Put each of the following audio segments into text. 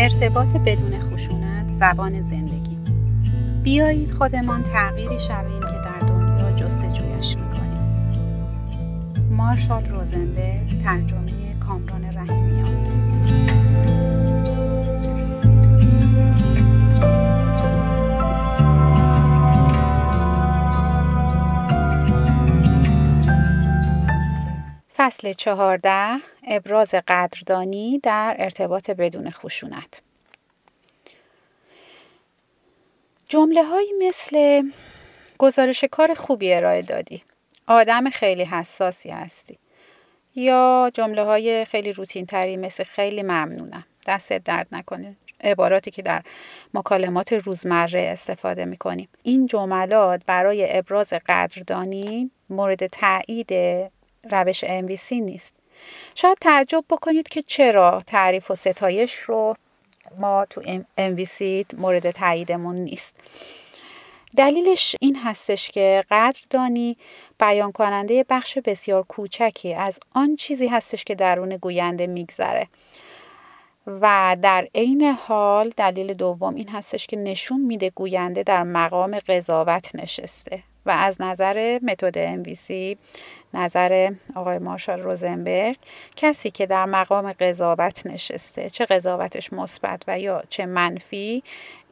ارتباط بدون خشونت زبان زندگی. بیایید خودمان تغییری شویم که در دنیا جستجویش می‌کنیم. مارشال روزنبرگ ترجمه کامران رحیمیان. فصل چهارده ابراز قدردانی در ارتباط بدون خشونت. جمله هایی مثل گزارش کار خوبی ارائه دادی آدم خیلی حساسی هستی یا جمله های خیلی روتین تری مثل خیلی ممنونم دست درد نکنه عباراتی که در مکالمات روزمره استفاده می کنیم این جملات برای ابراز قدردانی مورد تایید روش MVC نیست. شاید تعجب بکنید که چرا تعریف و ستایش رو ما تو MVC مورد تاییدمون نیست. دلیلش این هستش که قدردانی بیان کننده بخش بسیار کوچکی از آن چیزی هستش که درون گوینده میگذره. و در عین حال دلیل دوم این هستش که نشون میده گوینده در مقام قضاوت نشسته و از نظر متد MVC نظر آقای مارشال روزنبرگ کسی که در مقام قضاوت نشسته چه قضاوتش مثبت و یا چه منفی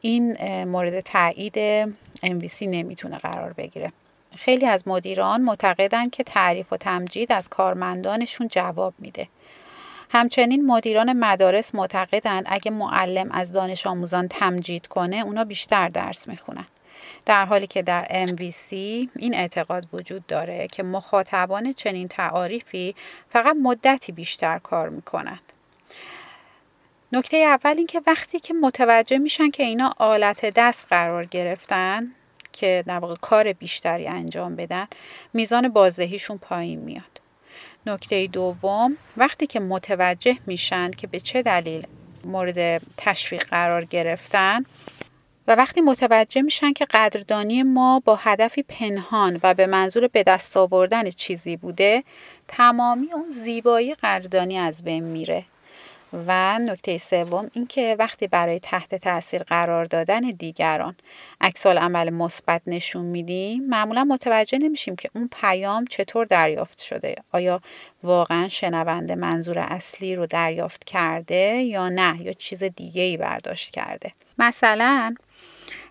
این مورد تایید MVC نمی‌تونه قرار بگیره. خیلی از مدیران معتقدند که تعریف و تمجید از کارمندانشون جواب میده. همچنین مدیران مدارس معتقدند اگه معلم از دانش آموزان تمجید کنه اونا بیشتر درس می‌خونن. در حالی که در MVC این اعتقاد وجود داره که مخاطبان چنین تعاریفی فقط مدتی بیشتر کار می‌کنند. نکته اول این که وقتی که متوجه میشن که اینا آلت دست قرار گرفتن که در واقع کار بیشتری انجام بدن میزان بازدهیشون پایین میاد. نکته دوم وقتی که متوجه میشن که به چه دلیل مورد تشویق قرار گرفتن و وقتی متوجه میشن که قدردانی ما با هدفی پنهان و به منظور به دست آوردن چیزی بوده تمامی اون زیبایی قدردانی از بین میره. و نکته سوم اینکه وقتی برای تحت تاثیر قرار دادن دیگران عکسال عمل مثبت نشون میدیم معمولا متوجه نمیشیم که اون پیام چطور دریافت شده. آیا واقعا شنونده منظور اصلی رو دریافت کرده یا نه یا چیز دیگه ای برداشت کرده؟ مثلا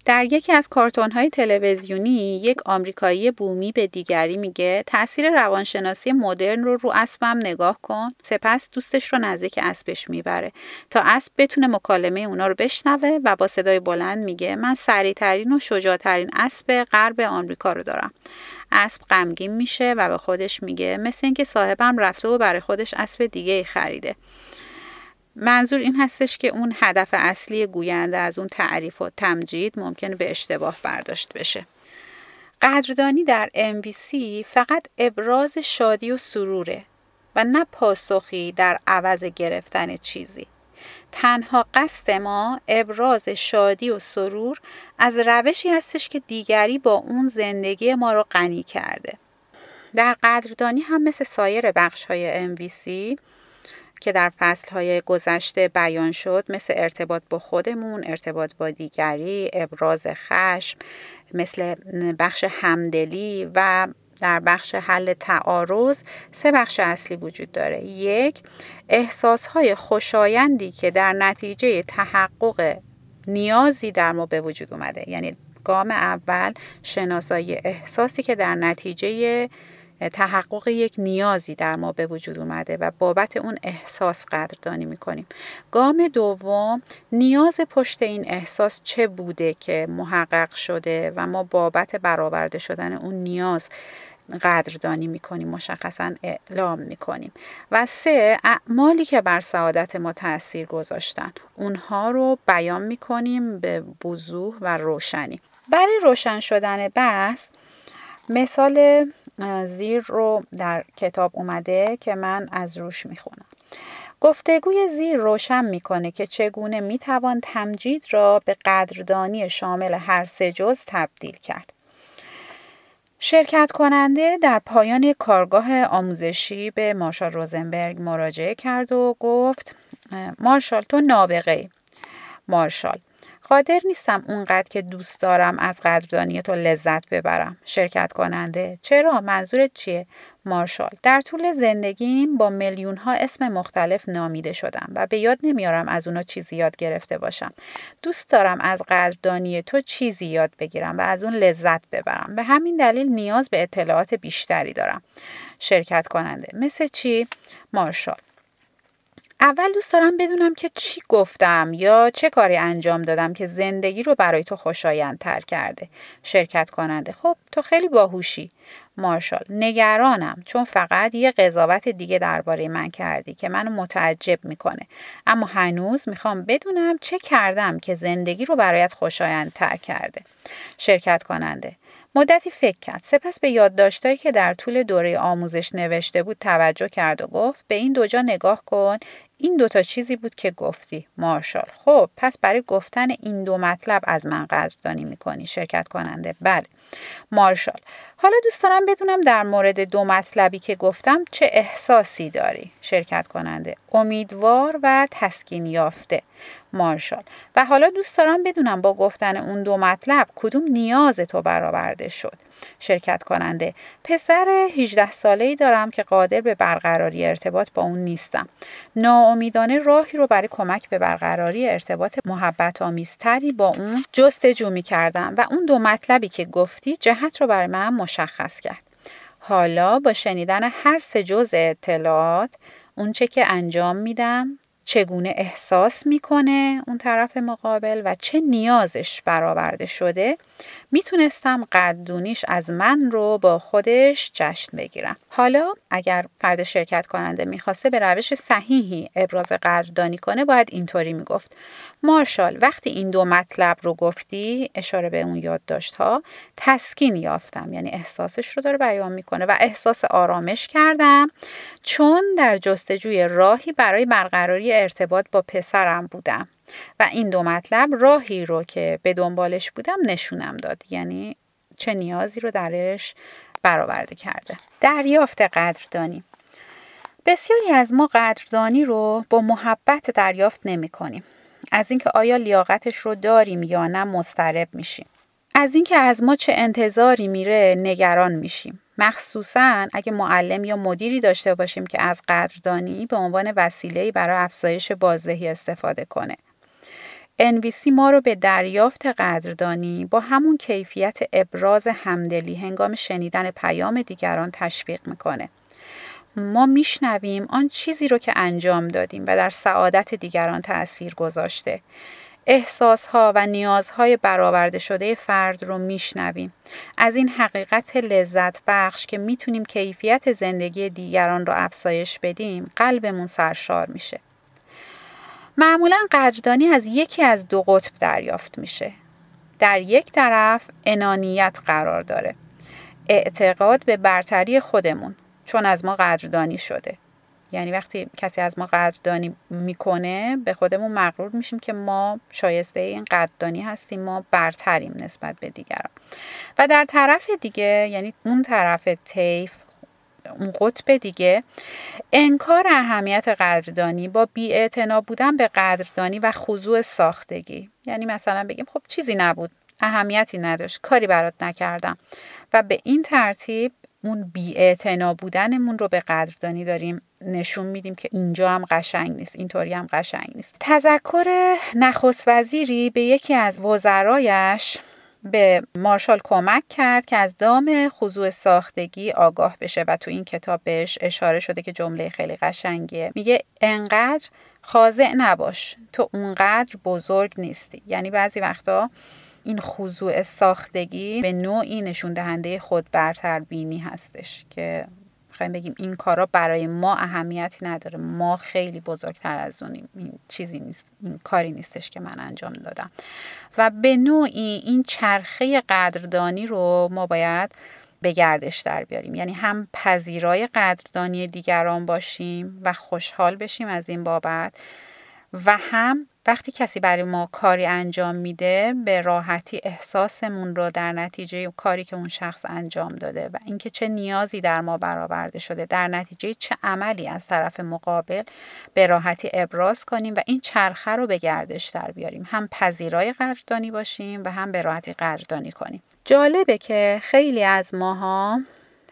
در یکی از کارتون های تلویزیونی یک آمریکایی بومی به دیگری میگه تاثیر روانشناسی مدرن رو رو اسبم نگاه کن سپس دوستش رو نزدیک اسبش می‌بره تا اسب بتونه مکالمه اونا رو بشنوه و با صدای بلند میگه من سریعترین و شجاعترین اسب غرب آمریکا رو دارم. اسب غمگین میشه و به خودش میگه مثل اینکه صاحبم رفته و برای خودش اسب دیگه ای خریده. منظور این هستش که اون هدف اصلی گوینده از اون تعریف و تمجید ممکنه به اشتباه برداشت بشه. قدردانی در MVC فقط ابراز شادی و سروره و نه پاسخی در عوض گرفتن چیزی. تنها قصد ما ابراز شادی و سرور از روشی هستش که دیگری با اون زندگی ما رو غنی کرده. در قدردانی هم مثل سایر بخش های MVC که در فصلهای گذشته بیان شد مثل ارتباط با خودمون، ارتباط با دیگری، ابراز خشم، مثل بخش همدلی و در بخش حل تعارض سه بخش اصلی وجود داره. یک احساسهای خوشایندی که در نتیجه تحقق نیازی در ما به وجود اومده. یعنی گام اول شناسایی احساسی که در نتیجه تحقق یک نیازی در ما به وجود اومده و بابت اون احساس قدردانی می‌کنیم. گام دوم نیاز پشت این احساس چه بوده که محقق شده و ما بابت برآورده شدن اون نیاز قدردانی می‌کنیم مشخصا اعلام می‌کنیم. و سه اعمالی که بر سعادت ما تاثیر گذاشتن اونها رو بیان می‌کنیم به وضوح و روشنی. برای روشن شدن بحث مثال زیر رو در کتاب اومده که من از روش می‌خونم گفتگوی زیر روشن می‌کنه که چگونه می‌توان تمجید را به قدردانی شامل هر سه جز تبدیل کرد. شرکت کننده در پایان کارگاه آموزشی به مارشال روزنبرگ مراجعه کرد و گفت مارشال تو نابغه مارشال قادر نیستم اونقدر که دوست دارم از قدردانی تو لذت ببرم. شرکت کننده چرا؟ منظورت چیه؟ مارشال. در طول زندگیم با میلیون ها اسم مختلف نامیده شدم و به یاد نمیارم از اونا چیزی یاد گرفته باشم. دوست دارم از قدردانی تو چیزی یاد بگیرم و از اون لذت ببرم. به همین دلیل نیاز به اطلاعات بیشتری دارم. شرکت کننده مثل چی؟ مارشال. اول دوست دارم بدونم که چی گفتم یا چه کاری انجام دادم که زندگی رو برای تو خوشایندتر کرده. شرکت کننده. خب تو خیلی باهوشی. مارشال نگرانم. چون فقط یه قضاوت دیگه درباره من کردی که منو متعجب می‌کنه. اما هنوز می‌خوام بدونم چه کردم که زندگی رو برایت خوشایندتر کرده. شرکت کننده. مدتی فکر کرد. سپس به یادداشتهایی که در طول دوره آموزش نوشته بود توجه کرد و گفت به این دو جا نگاه کن این دوتا چیزی بود که گفتی. مارشال. خب پس برای گفتن این دو مطلب از من قدردانی می‌کنی شرکت کننده. بله. مارشال. حالا دوست دارم بدونم در مورد دو مطلبی که گفتم چه احساسی داری شرکت کننده. امیدوار و تسکین یافته. مارشال. و حالا دوست دارم بدونم با گفتن اون دو مطلب کدوم نیاز تو برآورده شد. شرکت کننده پسر 18 ساله ای دارم که قادر به برقراری ارتباط با اون نیستم. ناامیدانه راهی رو برای کمک به برقراری ارتباط محبت آمیزتری با اون جستجو می کردم و اون دو مطلبی که گفتی جهت رو برای من مشخص کرد. حالا با شنیدن هر سه جزء اطلاعات اونچه که انجام میدم چگونه احساس می‌کنه اون طرف مقابل و چه نیازش برآورده شده می‌تونستم قدردونیش از من رو با خودش جشن بگیرم. حالا اگر فرد شرکت کننده می‌خواسته به روش صحیحی ابراز قدردانی کنه باید اینطوری می‌گفت. مارشال وقتی این دو مطلب رو گفتی اشاره به اون یادداشت ها تسکین یافتم. یعنی احساسش رو داره بیان می‌کنه و احساس آرامش کردم چون در جستجوی راهی برای برقراری ارتباط با پسرم بودم و این دو مطلب راهی رو که به دنبالش بودم نشونم داد یعنی چه نیازی رو درش برآورده کرده دریافت قدردانی بسیاری از ما قدردانی رو با محبت دریافت نمی کنیم. از اینکه آیا لیاقتش رو داریم یا نه مضطرب میشیم. از اینکه از ما چه انتظاری میره نگران میشیم. مخصوصا اگه معلم یا مدیری داشته باشیم که از قدردانی به عنوان وسیله برای افزایش بازدهی استفاده کنه. NVC ما رو به دریافت قدردانی با همون کیفیت ابراز همدلی هنگام شنیدن پیام دیگران تشویق می‌کنه. ما میشنویم آن چیزی رو که انجام دادیم و در سعادت دیگران تأثیر گذاشته. احساسها و نیازهای برآورده شده فرد رو میشنویم. از این حقیقت لذت بخش که می‌تونیم کیفیت زندگی دیگران رو افزایش بدیم قلبمون سرشار میشه. معمولا قدردانی از یکی از دو قطب دریافت میشه. در یک طرف انانیت قرار داره. اعتقاد به برتری خودمون چون از ما قدردانی شده. یعنی وقتی کسی از ما قدردانی می‌کنه به خودمون مغرور میشیم که ما شایسته این قدردانی هستیم ما برتریم نسبت به دیگران. و در طرف دیگه یعنی اون طرف طیف اون قطب دیگه انکار اهمیت قدردانی با بی بودن به قدردانی و خضوع ساختگی. یعنی مثلا بگیم خب چیزی نبود اهمیتی نداشت کاری برات نکردم. و به این ترتیب اون بی بودنمون رو به قدردانی داریم نشون میدیم که اینجا هم قشنگ نیست اینطوری هم قشنگ نیست. تذکر نخست وزیری به یکی از وزرایش به مارشال کمک کرد که از دام خضوع ساختگی آگاه بشه و تو این کتاب بهش اشاره شده که جمله خیلی قشنگیه. میگه انقدر خاضع نباش تو اونقدر بزرگ نیستی. یعنی بعضی وقتا این خضوع ساختگی به نوعی نشون دهنده خود برتر بینی هستش که خواهیم بگیم این کارا برای ما اهمیتی نداره. ما خیلی بزرگتر از اونیم این چیزی نیست این کاری نیستش که من انجام دادم. و به نوعی این چرخه قدردانی رو ما باید به گردش در بیاریم. یعنی هم پذیرای قدردانی دیگران باشیم و خوشحال بشیم از این بابت و هم وقتی کسی برای ما کاری انجام میده به راحتی احساسمون رو در نتیجه کاری که اون شخص انجام داده و اینکه چه نیازی در ما برآورده شده در نتیجه چه عملی از طرف مقابل به راحتی ابراز کنیم و این چرخه رو به گردش در بیاریم. هم پذیرای قدردانی باشیم و هم به راحتی قدردانی کنیم. جالبه که خیلی از ماها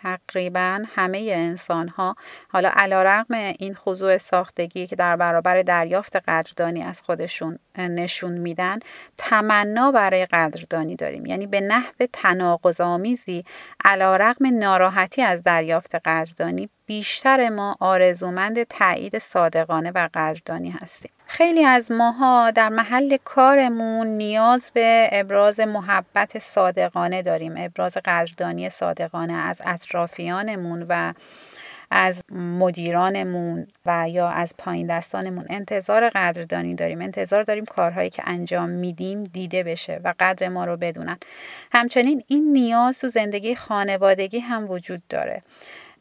تقریبا همه انسان ها حالا علا رقم این خضوع ساختگی که در برابر دریافت قدردانی از خودشون نشون میدن تمنا برای قدردانی داریم. یعنی به نحو تناقض آمیزی علا رقم ناراحتی از دریافت قدردانی بیشتر ما آرزومند تایید صادقانه و قدردانی هستیم. خیلی از ماها در محل کارمون نیاز به ابراز محبت صادقانه داریم ابراز قدردانی صادقانه از اطرافیانمون و از مدیرانمون و یا از پایین دستانمون. انتظار قدردانی داریم انتظار داریم کارهایی که انجام میدیم دیده بشه و قدر ما رو بدونن. همچنین این نیاز تو زندگی خانوادگی هم وجود داره.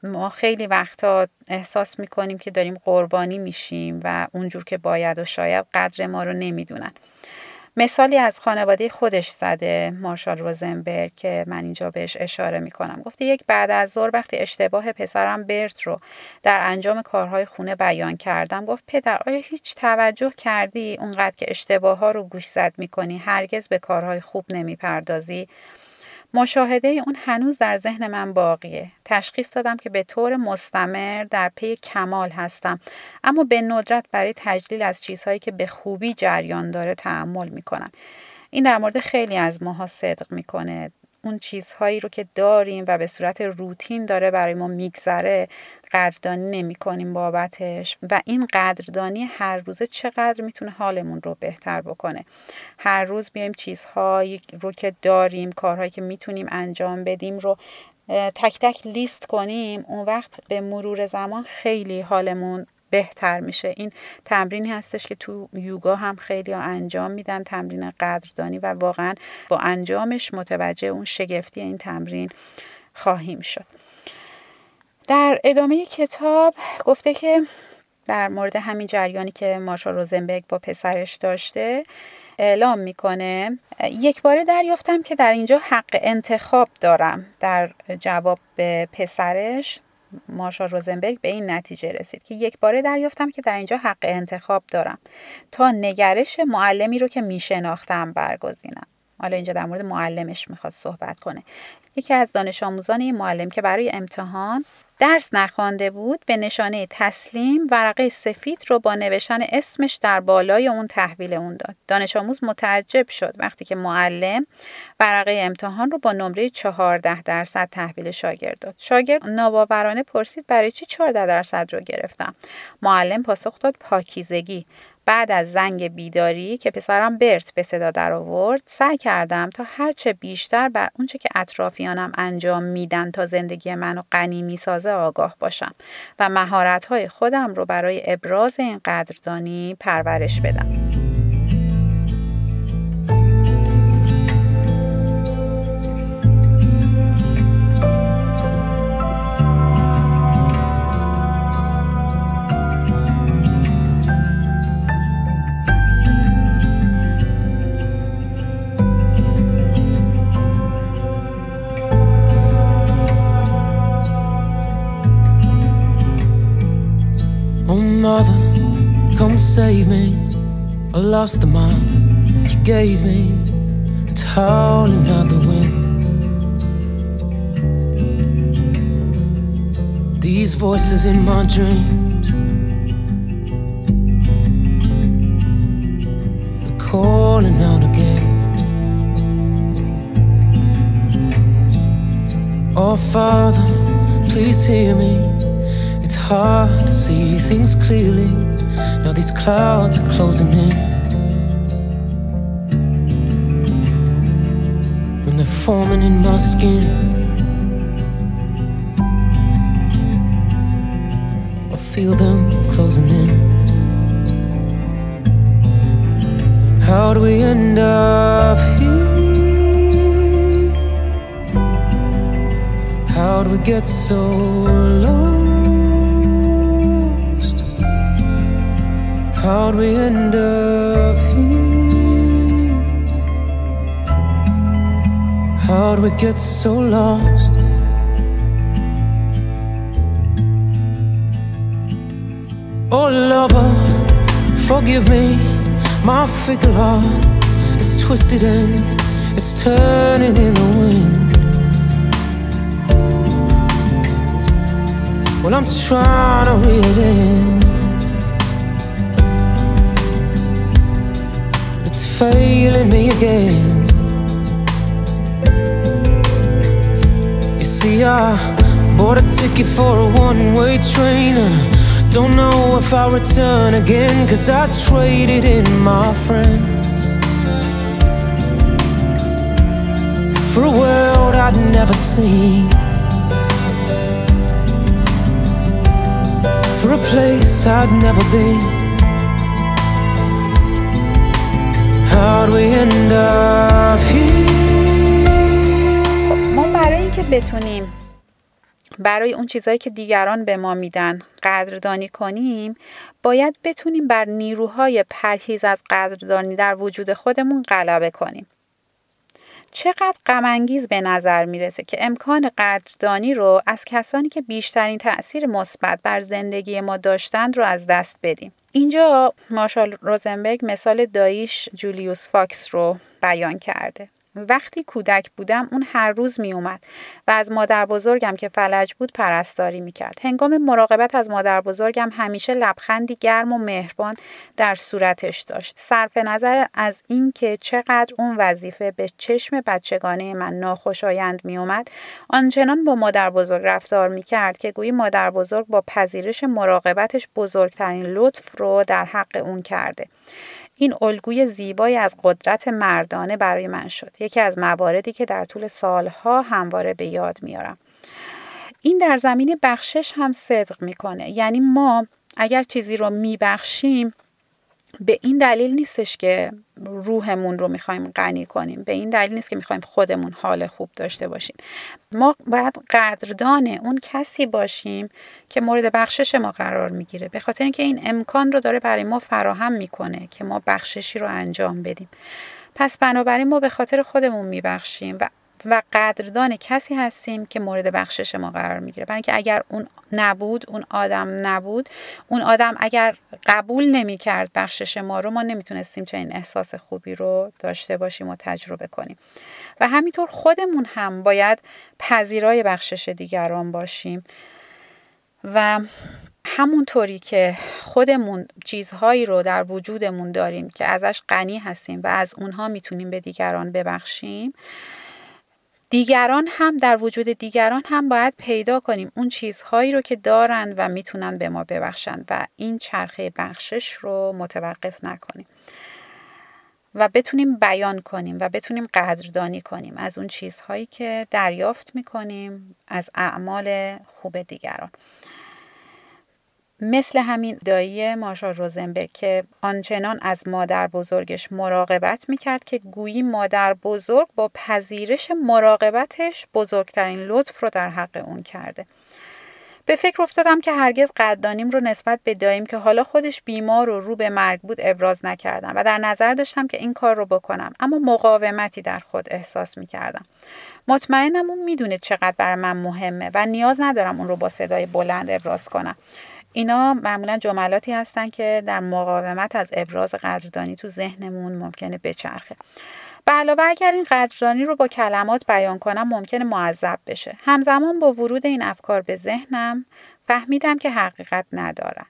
ما خیلی وقتا احساس می‌کنیم که داریم قربانی میشیم و اونجور که باید و شاید قدر ما رو نمی‌دونن. مثالی از خانواده خودش زده مارشال روزنبرگ که من اینجا بهش اشاره می‌کنم. گفته یک بعد از ظهر وقتی اشتباه پسرم برت رو در انجام کارهای خونه بیان کردم گفت پدر آیا هیچ توجه کردی اونقدر که اشتباه ها رو گوش زد می‌کنی؟ هرگز به کارهای خوب نمی‌پردازی؟ مشاهده اون هنوز در ذهن من باقیه. تشخیص دادم که به طور مستمر در پی کمال هستم اما به ندرت برای تجلیل از چیزهایی که به خوبی جریان داره تحمل می‌کنم. این در مورد خیلی از ماها صدق می‌کنه. اون چیزهایی رو که داریم و به صورت روتین داره برای ما میگذره قدردانی نمی کنیم بابتش و این قدردانی هر روزه چقدر می‌تونه حالمون رو بهتر بکنه. هر روز بیایم چیزهایی رو که داریم کارهایی که می‌تونیم انجام بدیم رو تک تک لیست کنیم اون وقت به مرور زمان خیلی حالمون بهتر میشه. این تمرینی هستش که تو یوگا هم خیلی انجام میدن تمرین قدردانی و واقعا با انجامش متوجه اون شگفتی این تمرین خواهیم شد. در ادامه کتاب گفته که در مورد همین جریانی که مارشا روزنبرگ با پسرش داشته اعلام می‌کنه یک باره دریافتم که در اینجا حق انتخاب دارم. در جواب به پسرش مارشال روزنبرگ به این نتیجه رسید که یک باره دریافتم که در اینجا حق انتخاب دارم. تا نگرش معلمی رو که میشناختم برگزینم. حالا اینجا در مورد معلمش می‌خواد صحبت کنه. یکی از دانش آموزان این معلم که برای امتحان درس نخوانده بود به نشانه تسلیم ورقه سفید رو با نوشتن اسمش در بالای اون تحویل اون داد. دانش آموز متعجب شد وقتی که معلم ورقه امتحان رو با نمره 14 درصد تحویل شاگرد داد. شاگرد ناباورانه پرسید برای چی 14 درصد رو گرفتم؟ معلم پاسخ داد پاکیزگی. بعد از زنگ بیداری که پسرم برت به صدا در آورد سعی کردم تا هرچه بیشتر بر اونچه که اطرافیانم انجام میدن تا زندگی منو غنی می‌سازه آگاه باشم و مهارت خودم رو برای ابراز این قدردانی پرورش بدم. Mother, come save me. I lost the mind you gave me. It's howling out the wind. These voices in my dreams are calling out again. Oh, Father, please hear me hard to see things clearly. Now these clouds are closing in. When they're forming in my skin. I feel them closing in. How do we end up here? How do we get so low? How'd we end up here? How'd we get so lost? Oh, lover, forgive me. My fickle heart is twisted and it's turning in the wind. Well, I'm trying to read it in. Failing me again. You see, I bought a ticket for a one way train and I don't know if I'll return again, cause I traded in my friends for a world I'd never seen, for a place I'd never been. برای اینکه بتونیم برای اون چیزهایی که دیگران به ما میدن قدردانی کنیم باید بتونیم بر نیروهای پرهیز از قدردانی در وجود خودمون غلبه کنیم. چقدر غم‌انگیز به نظر می‌رسه که امکان قدردانی رو از کسانی که بیشترین تاثیر مثبت بر زندگی ما داشتند رو از دست بدیم. اینجا مارشال روزنبرگ مثال داییش جولیوس فاکس رو بیان کرده. وقتی کودک بودم اون هر روز می اومد و از مادر بزرگم که فلج بود پرستاری می کرد. هنگام مراقبت از مادر بزرگم همیشه لبخندی گرم و مهربان در صورتش داشت. صرف نظر از اینکه چقدر اون وظیفه به چشم بچگانه من ناخوشایند می اومد آنچنان با مادر بزرگ رفتار می کرد که گویی مادر بزرگ با پذیرش مراقبتش بزرگترین لطف رو در حق اون کرده. این الگوی زیبایی از قدرت مردانه برای من شد. یکی از مواردی که در طول سالها همواره به یاد میارم. این در زمین بخشش هم صدق می‌کنه. یعنی ما اگر چیزی رو میبخشیم به این دلیل نیستش که روحمون رو می‌خوایم غنی کنیم. به این دلیل نیست که می‌خوایم خودمون حال خوب داشته باشیم. ما باید قدردان اون کسی باشیم که مورد بخشش ما قرار می‌گیره. به خاطر اینکه این امکان رو داره برای ما فراهم می‌کنه که ما بخششی رو انجام بدیم. پس بنابراین ما به خاطر خودمون میبخشیم و و قدردان کسی هستیم که مورد بخشش ما قرار می‌گیره. برای اینکه اگر اون نبود اون آدم نبود اون آدم اگر قبول نمی‌کرد بخشش ما رو ما نمی‌تونستیم چنین احساس خوبی رو داشته باشیم و تجربه کنیم. و همینطور خودمون هم باید پذیرای بخشش دیگران باشیم. و همونطوری که خودمون چیزهایی رو در وجودمون داریم که ازش غنی هستیم و از اونها می‌تونیم به دیگران ببخشیم دیگران هم در وجود دیگران هم باید پیدا کنیم. اون چیزهایی رو که دارن و می‌تونن به ما ببخشن و این چرخه بخشش رو متوقف نکنیم. و بتونیم بیان کنیم و بتونیم قدردانی کنیم از اون چیزهایی که دریافت می‌کنیم از اعمال خوب دیگران. مثل همین دایی مارشال روزنبرگ که آنچنان از مادر بزرگش مراقبت می‌کرد که گویی مادر بزرگ با پذیرش مراقبتش بزرگترین لطف رو در حق اون کرده به فکر افتادم که هرگز قدردانیم رو نسبت به داییم که حالا خودش بیمار و رو به مرگ بود ابراز نکردم و در نظر داشتم که این کار رو بکنم اما مقاومتی در خود احساس می کردم. مطمئنم اون می‌دونه چقدر برای من مهمه و نیاز ندارم اون رو با صدای بلند ابراز کنم. اینا معمولا جملاتی هستن که در مقاومت از ابراز قدردانی تو ذهنمون ممکنه بچرخه. به علاوه اگر این قدردانی رو با کلمات بیان کنم ممکنه معذب بشه. همزمان با ورود این افکار به ذهنم فهمیدم که حقیقت ندارن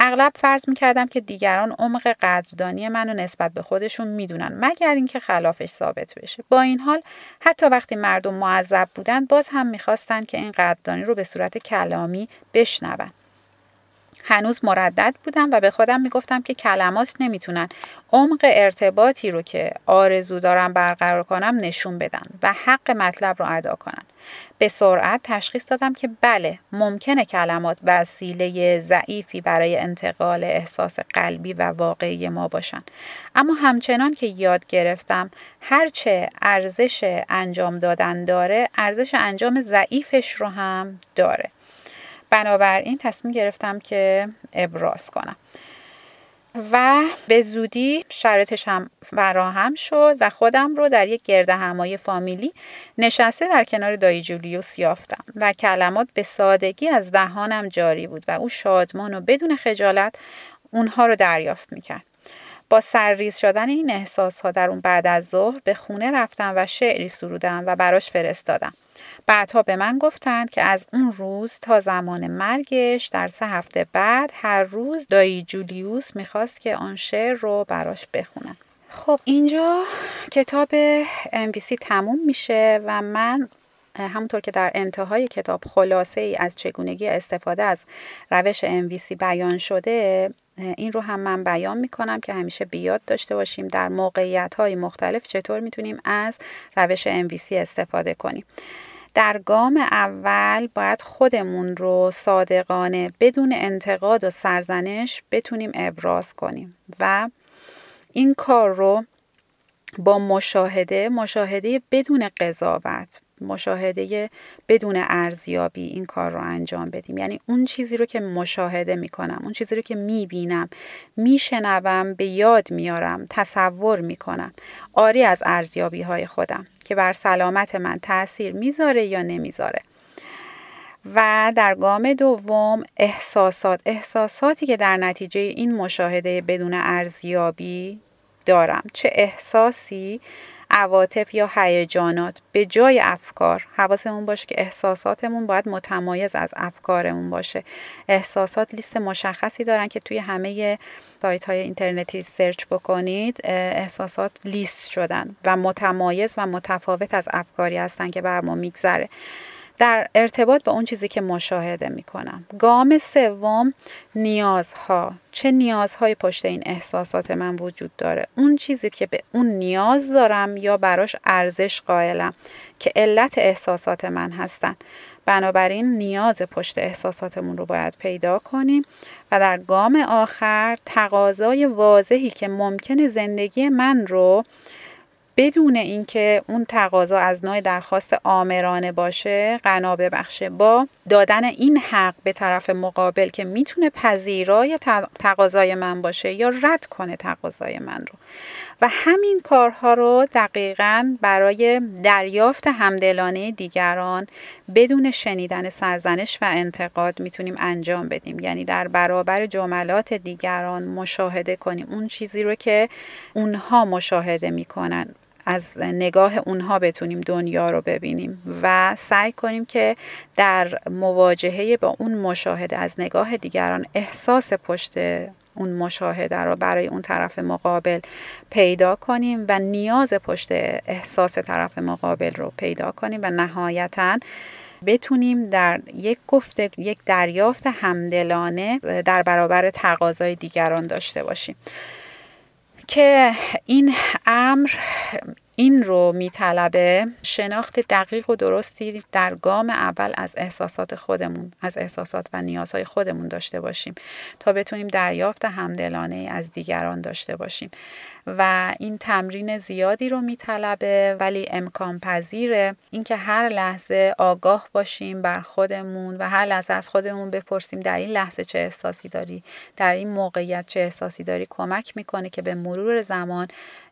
اغلب فرض می‌کردم که دیگران عمق قدردانی منو نسبت به خودشون می‌دونن مگر اینکه خلافش ثابت بشه. با این حال حتی وقتی مردم معذب بودند باز هم می‌خواستند که این قدردانی رو به صورت کلامی بشنون. هنوز مردد بودم و به خودم می‌گفتم که کلمات نمی‌تونن. عمق ارتباطی رو که آرزو دارم برقرار کنم نشون بدن و حق مطلب رو ادا کنن. به سرعت تشخیص دادم که بله ممکنه کلمات وسیله ضعیفی برای انتقال احساس قلبی و واقعی ما باشن. اما همچنان که یاد گرفتم هرچه ارزش انجام دادن داره ارزش انجام ضعیفش رو هم داره. بنابراین تصمیم گرفتم که ابراز کنم. و به زودی شرایطش هم فراهم شد و خودم رو در یک گرد همایی فامیلی نشسته در کنار دایی جولیوس یافتم و کلمات به سادگی از دهانم جاری بود و او شادمان و بدون خجالت اونها رو دریافت می‌کرد. با سرریز شدن این احساس ها در اون بعد از ظهر به خونه رفتم و شعری سرودم و براش فرستادم. بعدها به من گفتند که از اون روز تا زمان مرگش در سه هفته بعد هر روز دایی جولیوس می‌خواست که آن شعر رو براش بخونم خب اینجا کتاب MVC تموم میشه و من همونطور که در انتهای کتاب خلاصه ای از چگونگی استفاده از روش MVC بیان شده این رو هم من بیان می‌کنم که همیشه بیاد داشته باشیم در موقعیت های مختلف چطور می‌تونیم از روش MVC استفاده کنیم. در گام اول باید خودمون رو صادقانه بدون انتقاد و سرزنش بتونیم ابراز کنیم و این کار رو با مشاهده مشاهده بدون قضاوت مشاهده بدون ارزیابی این کار رو انجام بدیم. یعنی اون چیزی رو که مشاهده می‌کنم اون چیزی رو که می‌بینم میشنوم به یاد میارم تصور می‌کنم. آری از ارزیابی های خودم. که بر سلامت من تاثیر می‌ذاره یا نمی‌ذاره. و در گام دوم احساسات. احساساتی که در نتیجه این مشاهده بدون ارزیابی دارم. چه احساسی؟ عواطف یا هیجانات به جای افکار حواسمون باشه که احساساتمون باید متمایز از افکارمون باشه. احساسات لیست مشخصی دارن که توی همه سایت های اینترنتی سرچ بکنید احساسات لیست شدن و متمایز و متفاوت از افکاری هستن که بر ما میگذره. در ارتباط با اون چیزی که مشاهده می کنم. گام سوم نیازها. چه نیازهای پشت این احساسات من وجود داره؟ اون چیزی که به اون نیاز دارم یا براش ارزش قائلم که علت احساسات من هستن. بنابراین نیاز پشت احساساتمون رو باید پیدا کنیم و در گام آخر تقاضای واضحی که ممکنه زندگی من رو بدون اینکه اون تقاضا از نوع درخواست آمرانه باشه غنا ببخشه. با دادن این حق به طرف مقابل که می‌تونه پذیرای تقاضای من باشه یا رد کنه تقاضای من رو. و همین کارها رو دقیقا برای دریافت همدلانه دیگران بدون شنیدن سرزنش و انتقاد می‌تونیم انجام بدیم. یعنی در برابر جملات دیگران مشاهده کنیم. اون چیزی رو که اونها مشاهده می‌کنن. از نگاه اونها بتونیم دنیا رو ببینیم و سعی کنیم که در مواجهه با اون مشاهده از نگاه دیگران احساس پشت اون مشاهده رو برای اون طرف مقابل پیدا کنیم و نیاز پشت احساس طرف مقابل رو پیدا کنیم و نهایتا بتونیم در یک گفته یک دریافت همدلانه در برابر تقاضای دیگران داشته باشیم. که این امر این رو میطلبه شناخت دقیق و درستی در گام اول از احساسات خودمون از احساسات و نیازهای خودمون داشته باشیم تا بتونیم دریافت همدلانه از دیگران داشته باشیم. و این تمرین زیادی رو میطلبه ولی امکان پذیره اینکه هر لحظه آگاه باشیم بر خودمون و هر لحظه از خودمون بپرسیم در این لحظه چه احساسی داری در این موقعیت چه احساسی داری کمک می‌کنه که به مرور زمان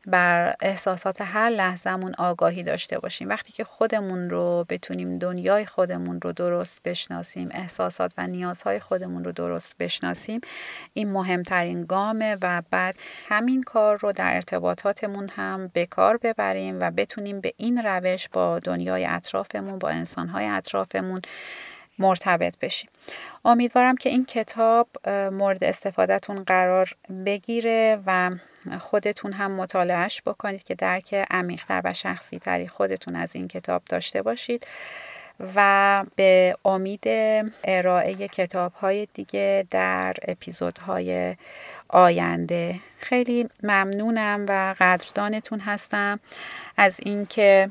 بر احساسات هر لحظهمون آگاهی داشته باشیم. وقتی که خودمون رو بتونیم دنیای خودمون رو درست بشناسیم احساسات و نیازهای خودمون رو درست بشناسیم این مهمترین گامه و بعد همین کار رو در ارتباطاتمون هم به کار ببریم و بتونیم به این روش با دنیای اطرافمون با انسانهای اطرافمون مرتبط بشیم. امیدوارم که این کتاب مورد استفادهتون قرار بگیره و خودتون هم مطالعهش بکنید که درک عمیقتر و شخصی تری خودتون از این کتاب داشته باشید و به امید ارائه کتاب های دیگه در اپیزودهای آینده. خیلی ممنونم و قدردانتون هستم از اینکه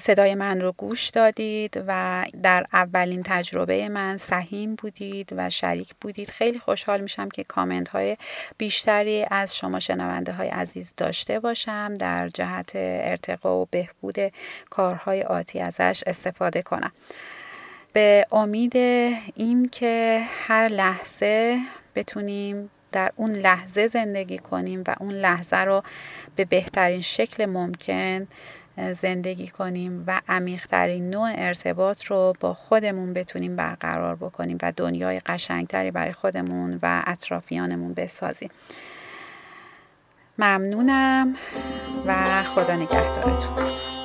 صدای من رو گوش دادید و در اولین تجربه من سهیم بودید و شریک بودید. خیلی خوشحال میشم که کامنت های بیشتری از شما شنونده های عزیز داشته باشم. در جهت ارتقا و بهبود کارهای آتی ازش استفاده کنم. به امید این که هر لحظه بتونیم در اون لحظه زندگی کنیم و اون لحظه رو به بهترین شکل ممکن زندگی کنیم و عمیقترین نوع ارتباط رو با خودمون بتونیم برقرار بکنیم و دنیای قشنگتری برای خودمون و اطرافیانمون بسازیم. ممنونم و خدا نگهدارتون.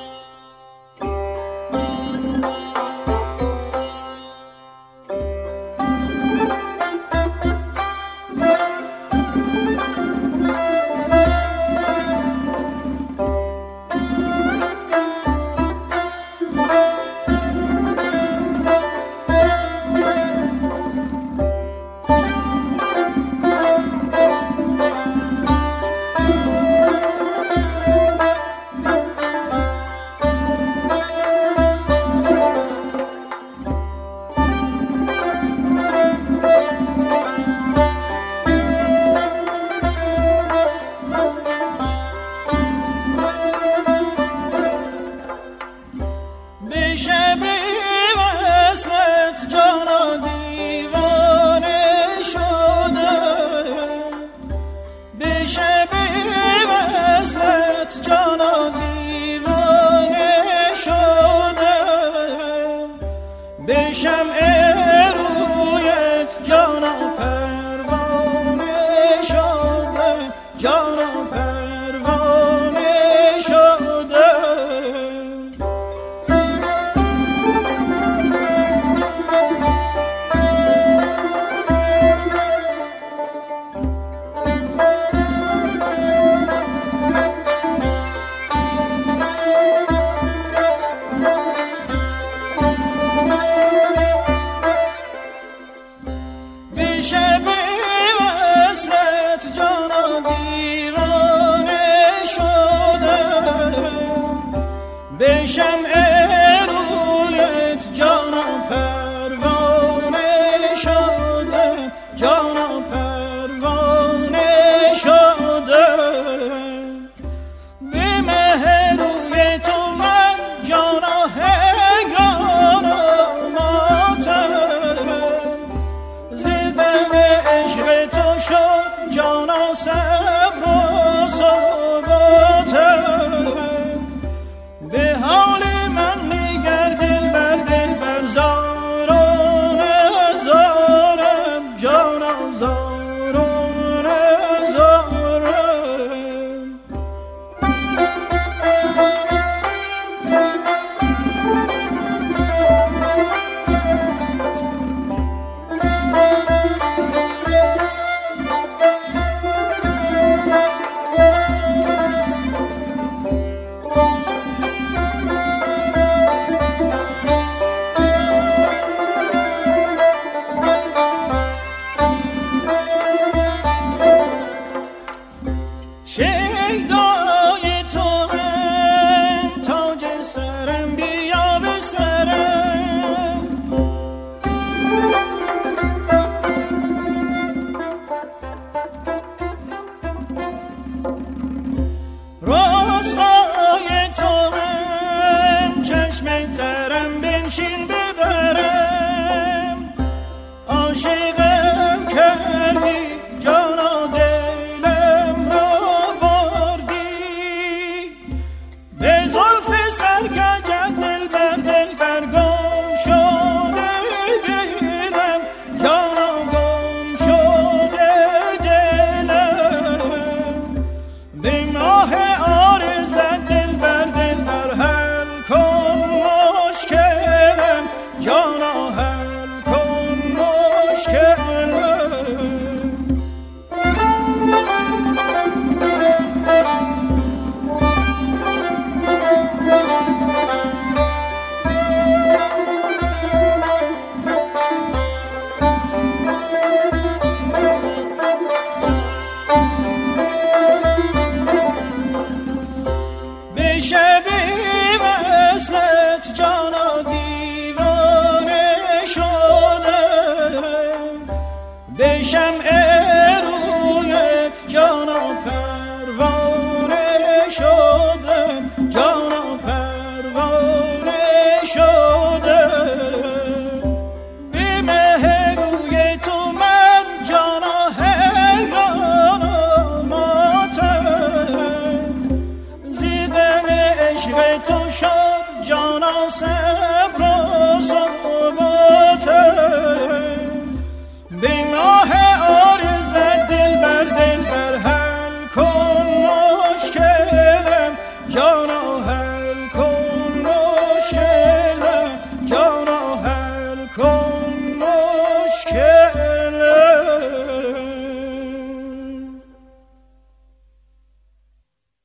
به مهروی